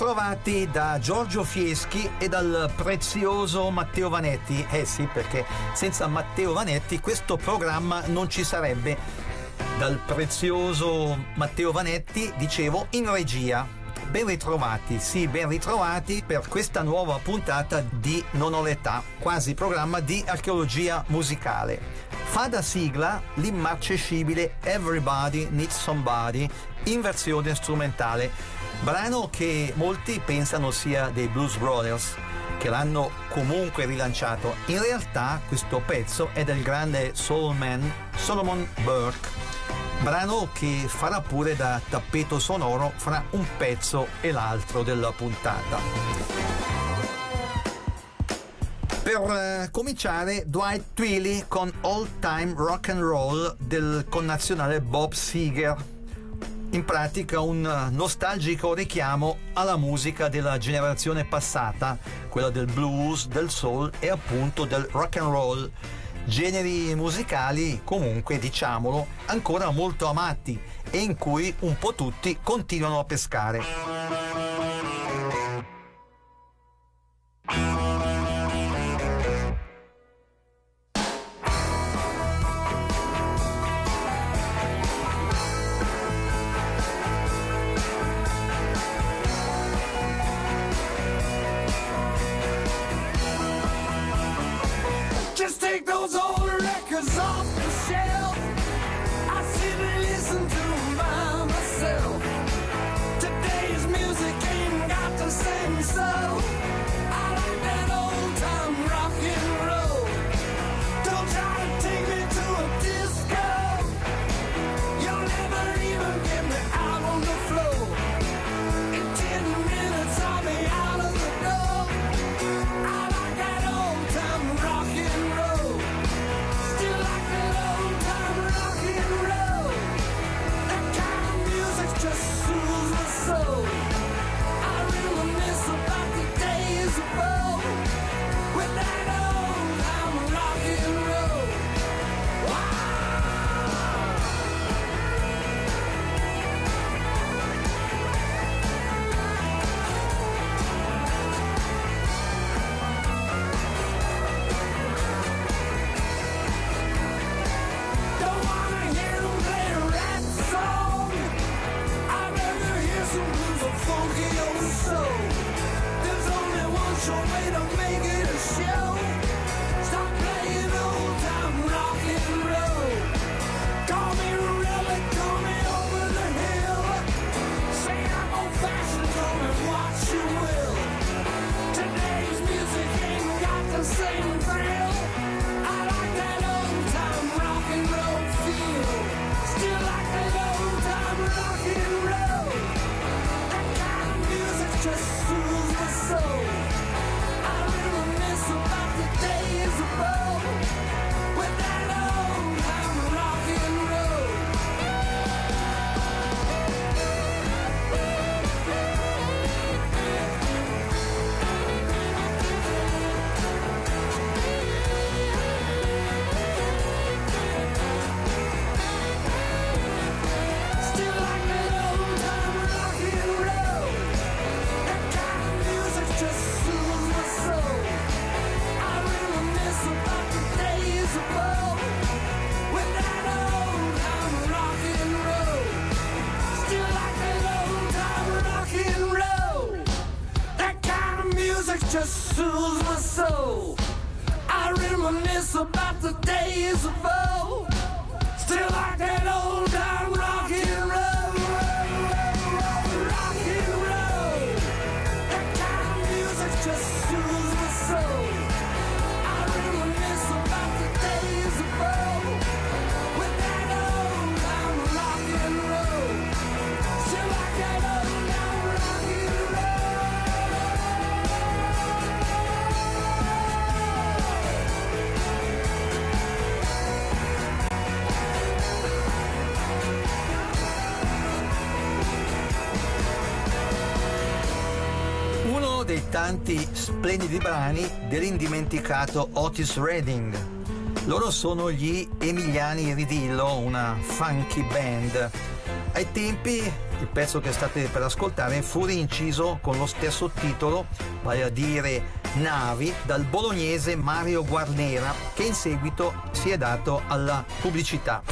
Ben ritrovati da Giorgio Fieschi e dal prezioso Matteo Vanetti. Eh sì, perché senza Matteo Vanetti questo programma non ci sarebbe. Dal prezioso Matteo Vanetti, dicevo, in regia. Ben ritrovati, sì, ben ritrovati per questa nuova puntata di Non ho l'età, quasi programma di archeologia musicale. Fa da sigla l'immarcescibile Everybody Needs Somebody in versione strumentale brano che molti pensano sia dei Blues Brothers che l'hanno comunque rilanciato. In realtà questo pezzo è del grande soulman Solomon Burke, brano che farà pure da tappeto sonoro fra un pezzo e l'altro della puntata. Per eh, cominciare, Dwight Twilly con All Time Rock and Roll del connazionale Bob Seger in pratica un nostalgico richiamo alla musica della generazione passata, quella del blues, del soul e appunto del rock and roll. Generi musicali comunque, diciamolo, ancora molto amati e in cui un po' tutti continuano a pescare. Splendidi brani dell'indimenticato Otis Redding. Loro sono gli Emiliani Ridillo, una funky band. Ai tempi il pezzo che state per ascoltare fu rinciso con lo stesso titolo, vale a dire Navi, dal bolognese Mario Guarnera, che in seguito si è dato alla pubblicità.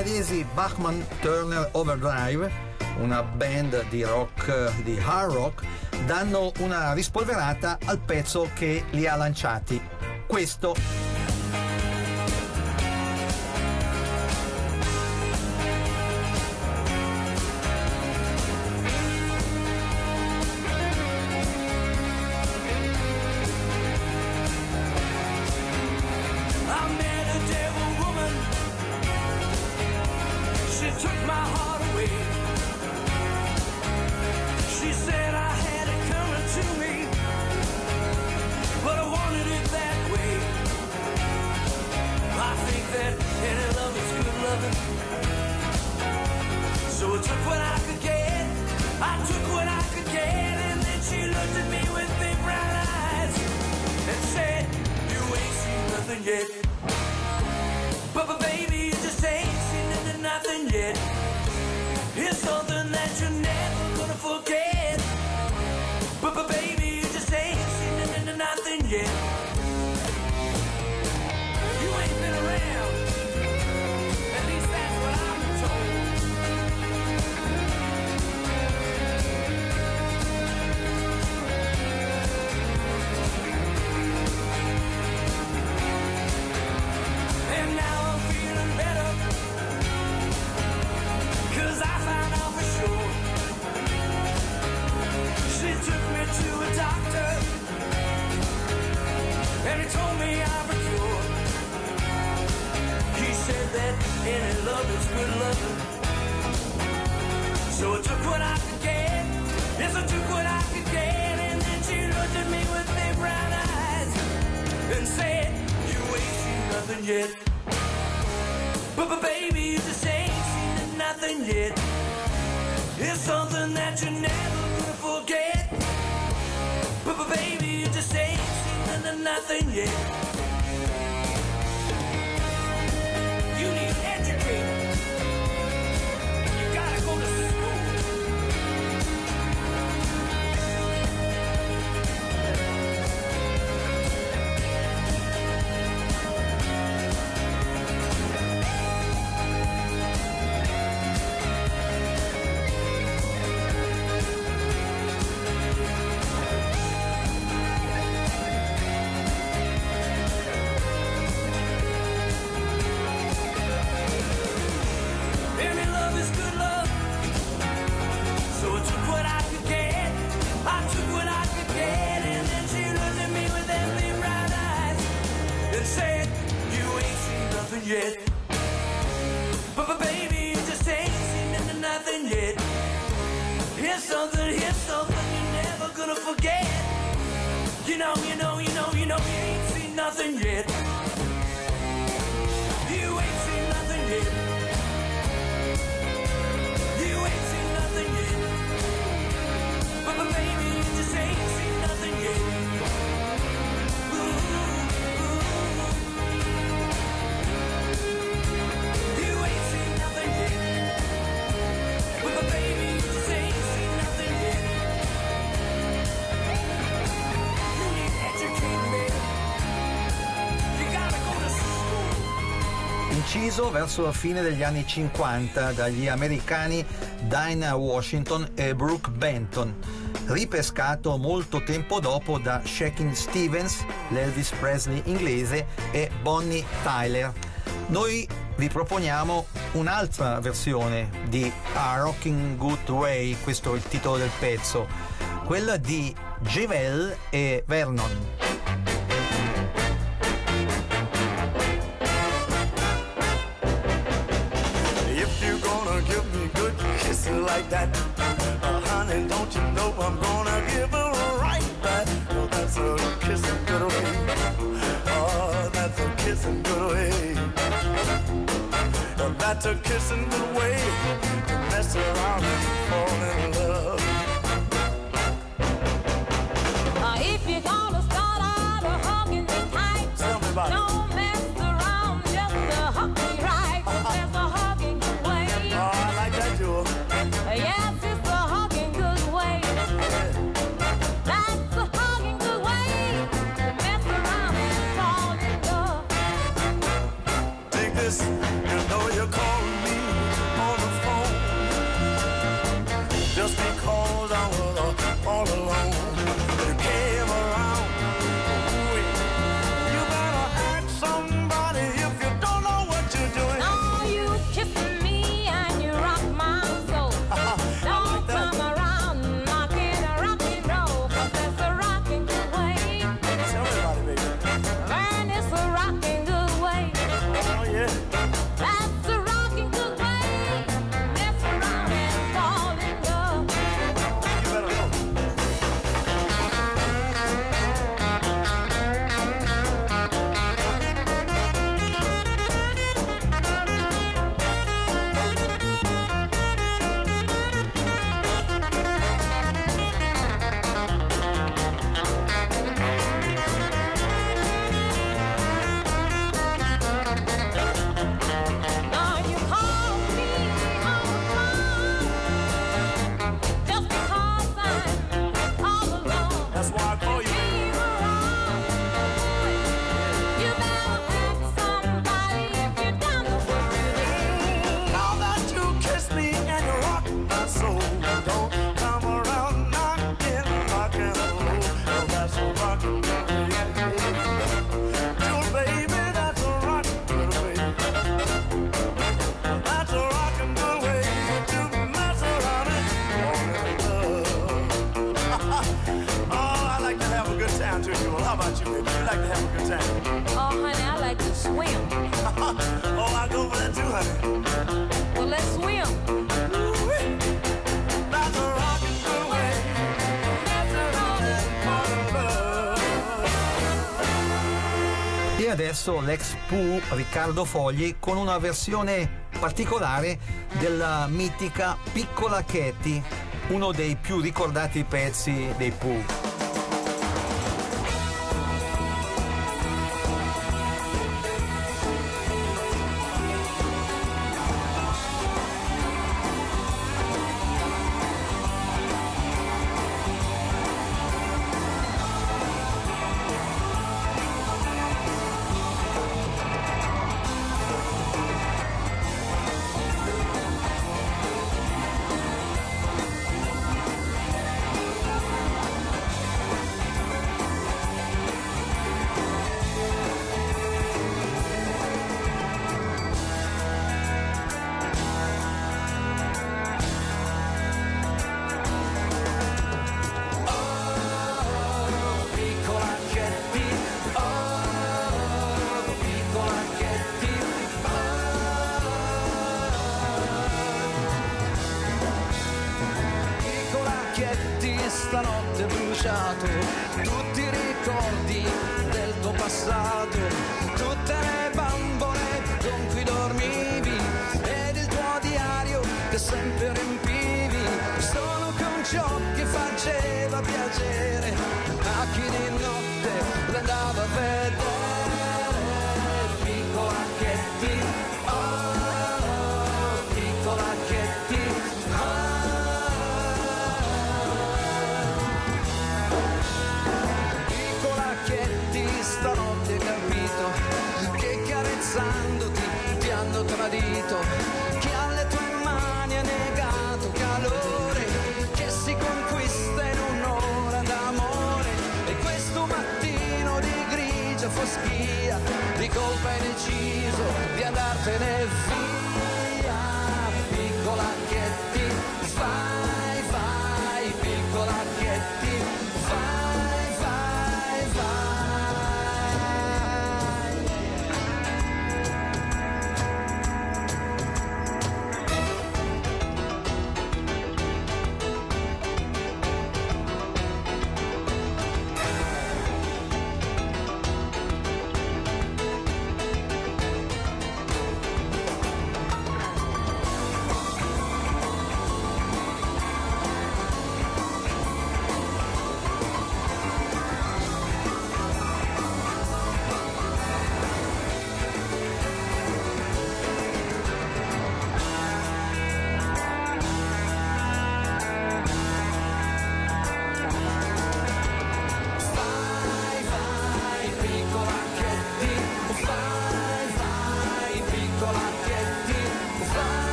Canadesi Bachman Turner Overdrive, una band di rock, di hard rock, danno una rispolverata al pezzo che li ha lanciati. Questo yet. But, but baby, you just ain't seen nothing yet. It's something that you never gonna forget. But, but baby, you just ain't seen nothing yet. yet. But, but baby, you just ain't seen into nothing yet. Here's something, here's something you're never gonna forget. You know, you know, you know, you know, you ain't seen nothing yet. ucciso verso la fine degli anni 50 dagli americani Dinah Washington e Brooke Benton, ripescato molto tempo dopo da Shakin' Stevens, l'Elvis Presley inglese, e Bonnie Tyler. Noi vi proponiamo un'altra versione di A Rocking Good Way, questo è il titolo del pezzo, quella di Gevel e Vernon. to kissing way, to mess around and fall in love. comparso l'ex Pooh Riccardo Fogli con una versione particolare della mitica Piccola Katie, uno dei più ricordati pezzi dei Pooh.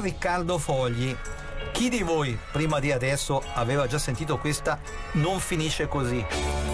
Riccardo Fogli. Chi di voi prima di adesso aveva già sentito questa Non finisce così?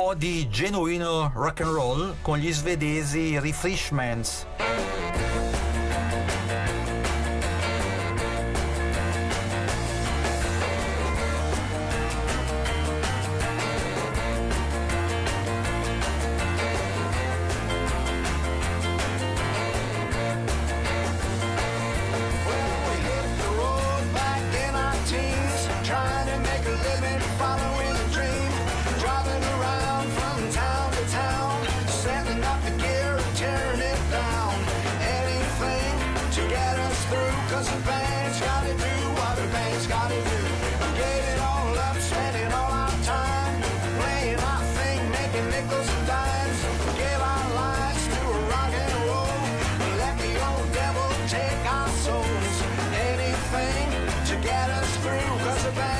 Po' di genuino rock and roll con gli svedesi Refreshments. Through, cause the band's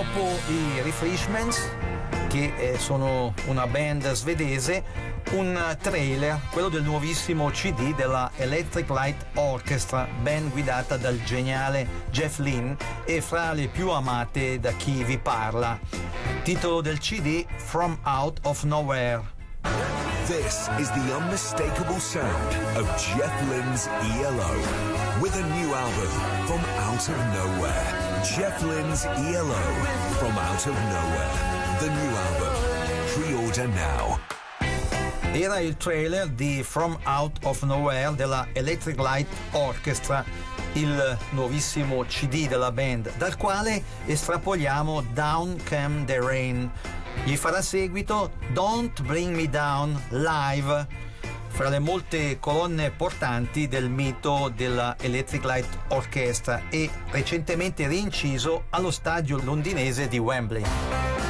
Dopo i Refreshments, che eh, sono una band svedese, un trailer, quello del nuovissimo CD della Electric Light Orchestra, band guidata dal geniale Jeff Lynne e fra le più amate da chi vi parla. Titolo del CD From Out of Nowhere. This is the unmistakable sound of Jeff Lynne's ELO with a new album from out of nowhere. Jeff Lynne's ELO from out of nowhere. The new album. Pre-order now. Era il trailer di From Out of Nowhere della Electric Light Orchestra, il nuovissimo CD della band, dal quale estrapoliamo Down Came the Rain. Gli farà seguito Don't Bring Me Down live, fra le molte colonne portanti del mito della Electric Light Orchestra e recentemente rinciso allo stadio londinese di Wembley.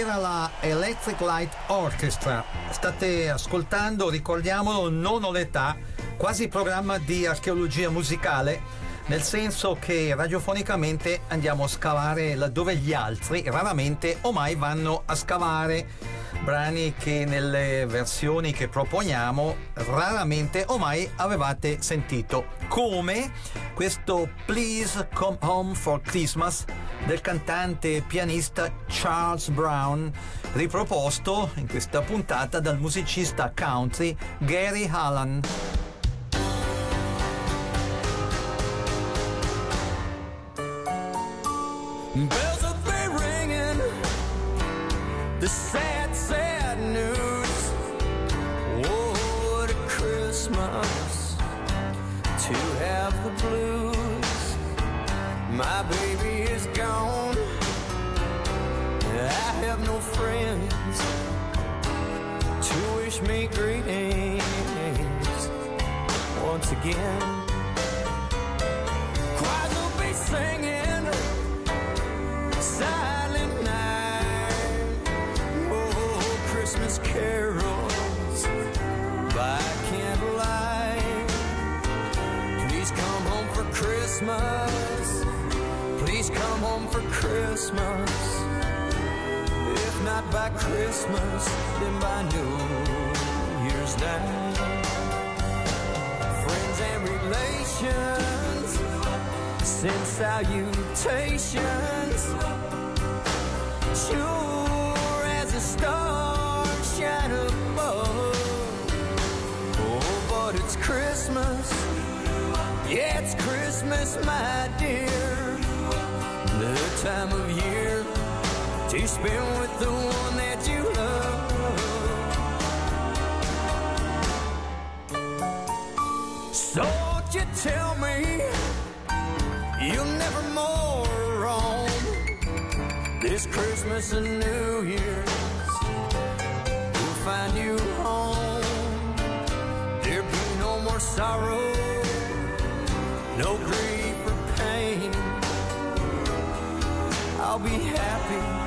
era la Electric Light Orchestra. State ascoltando, ricordiamolo, non ho l'età, quasi programma di archeologia musicale nel senso che radiofonicamente andiamo a scavare laddove gli altri raramente o mai vanno a scavare. Brani che nelle versioni che proponiamo raramente o mai avevate sentito. Come? Questo Please Come Home for Christmas del cantante e pianista Charles Brown, riproposto in questa puntata dal musicista country Gary Hallan. Bells will be ringing. The sad, sad news. Oh, what a Christmas to have the blues. My baby is gone. I have no friends to wish me greetings once again. Choirs will be singing silent night. Oh, Christmas carols by candlelight. Please come home for Christmas. For Christmas. If not by Christmas, then by New Year's night. Friends and relations send salutations. Sure as a star shine above. Oh, but it's Christmas. Yeah, it's Christmas, my dear. Time of year to spend with the one that you love. So won't you tell me you'll never more wrong this Christmas and New Year's? We'll find you home. There'll be no more sorrow, I'll be happy,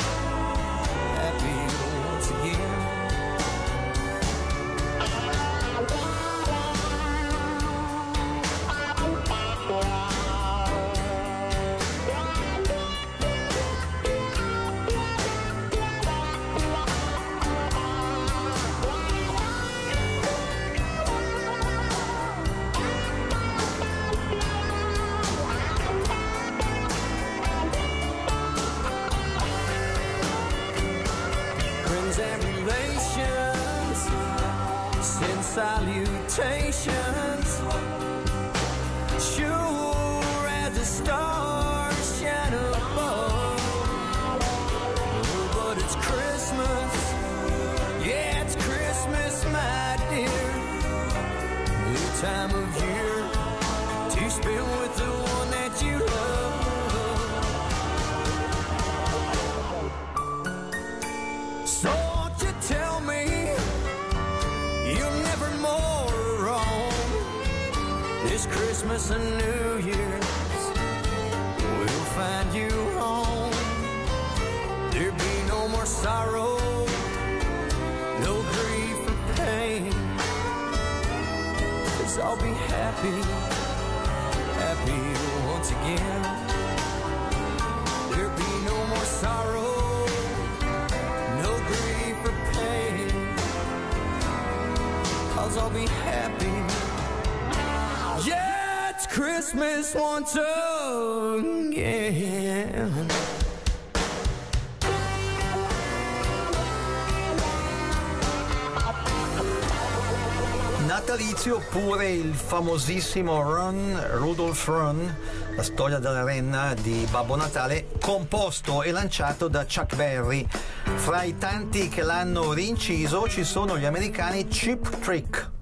time of year to spend with the one that you love. So won't you tell me you'll never more wrong this Christmas and New I'll be happy, happy once again. There'll be no more sorrow no grief or pain. Cause I'll be happy. Yeah, it's Christmas once again. Natalizio oppure il famosissimo Run, Rudolph Run, la storia della renna di Babbo Natale, composto e lanciato da Chuck Berry. Fra i tanti che l'hanno rinciso ci sono gli americani Chip Trick.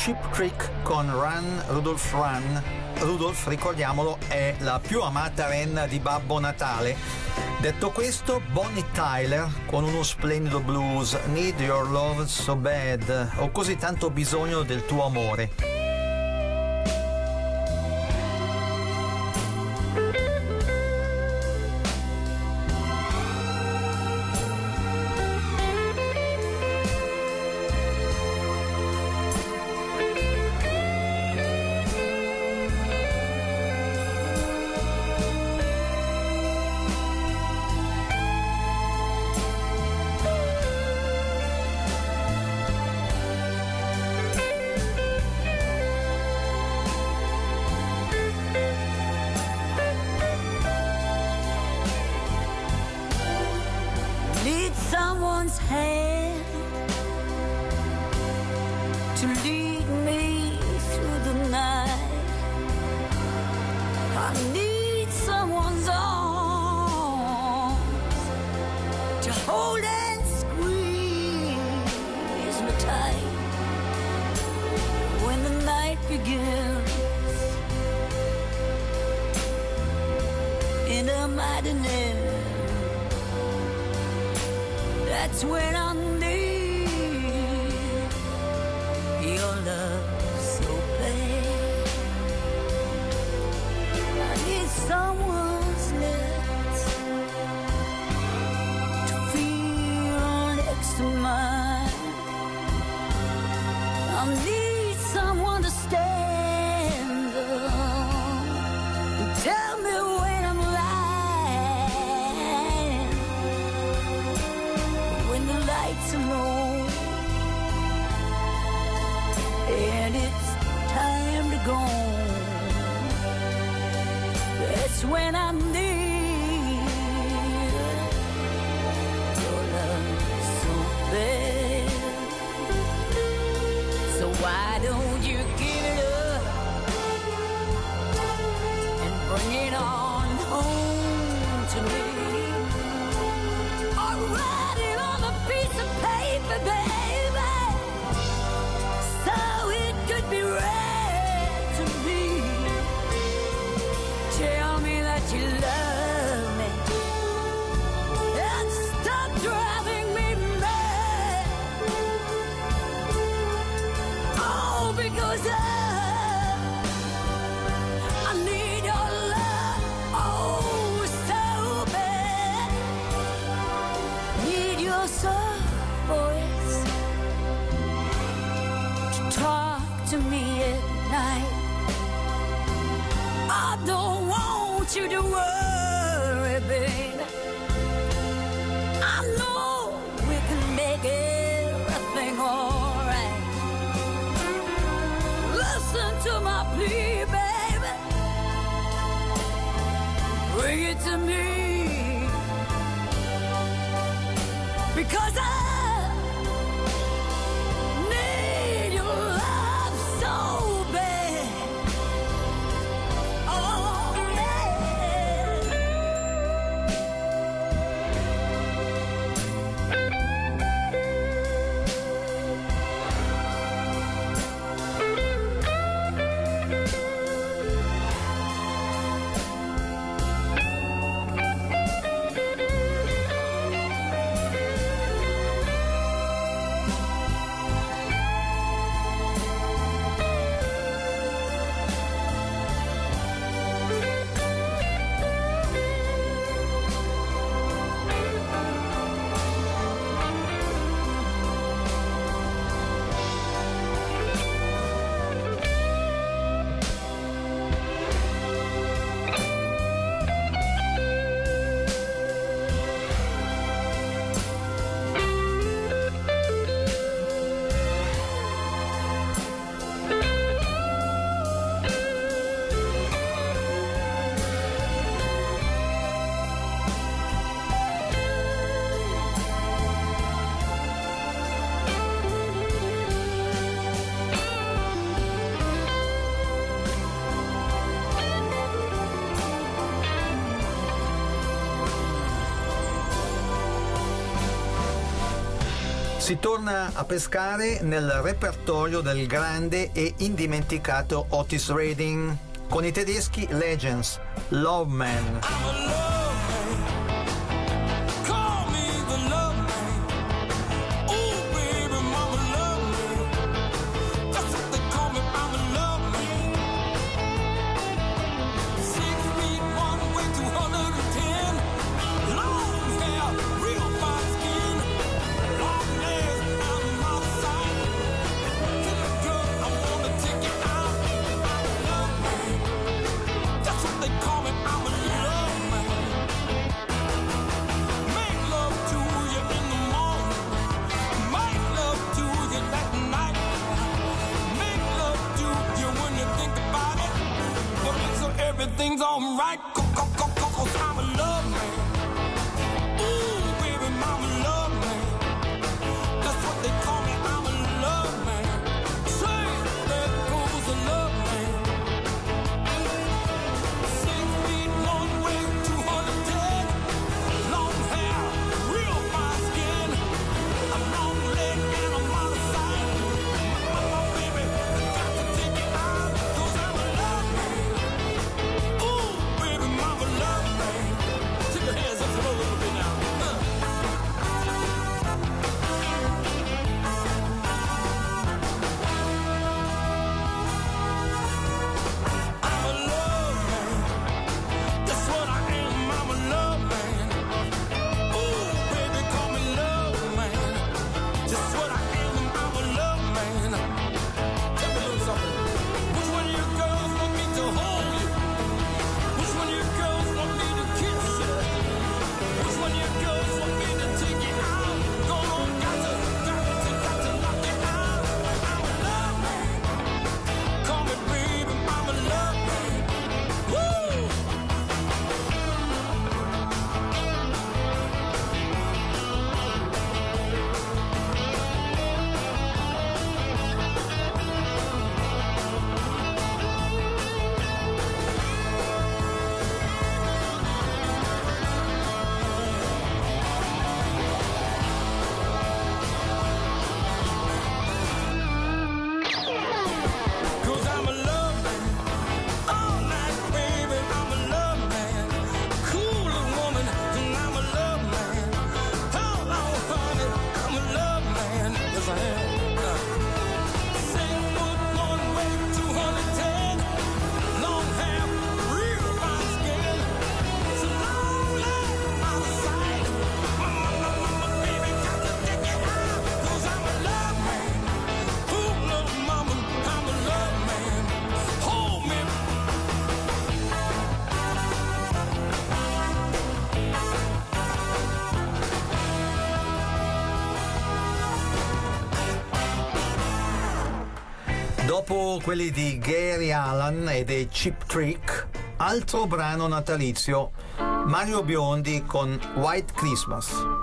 Ship Creek con Run, Rudolph Run. Rudolph, ricordiamolo, è la più amata renna di Babbo Natale. Detto questo, Bonnie Tyler con uno splendido blues, Need Your Love So Bad, ho così tanto bisogno del tuo amore. Si torna a pescare nel repertorio del grande e indimenticato Otis Redding con i tedeschi Legends, Love Man. dopo quelli di Gary Allan e dei Chip Trick, altro brano natalizio, Mario Biondi con White Christmas.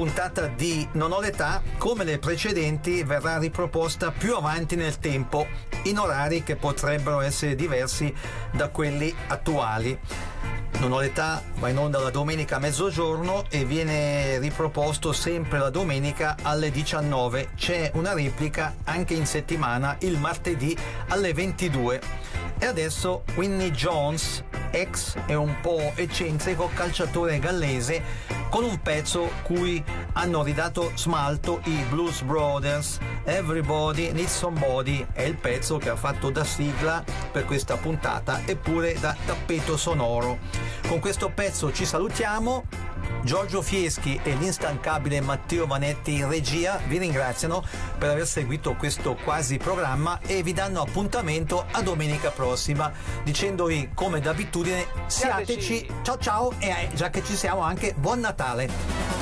Puntata di Non ho l'età, come le precedenti, verrà riproposta più avanti nel tempo, in orari che potrebbero essere diversi da quelli attuali. Non ho l'età va in onda la domenica a mezzogiorno e viene riproposto sempre la domenica alle 19. C'è una replica anche in settimana il martedì alle 22. E adesso Winnie Jones, ex e un po' eccentrico calciatore gallese, con un pezzo cui hanno ridato smalto i Blues Brothers. Everybody Needs Somebody è il pezzo che ha fatto da sigla per questa puntata eppure da tappeto sonoro. Con questo pezzo ci salutiamo. Giorgio Fieschi e l'instancabile Matteo Vanetti in regia vi ringraziano per aver seguito questo quasi programma e vi danno appuntamento a domenica prossima dicendovi come d'abitudine siateci, ciao ciao e già che ci siamo anche buon Natale.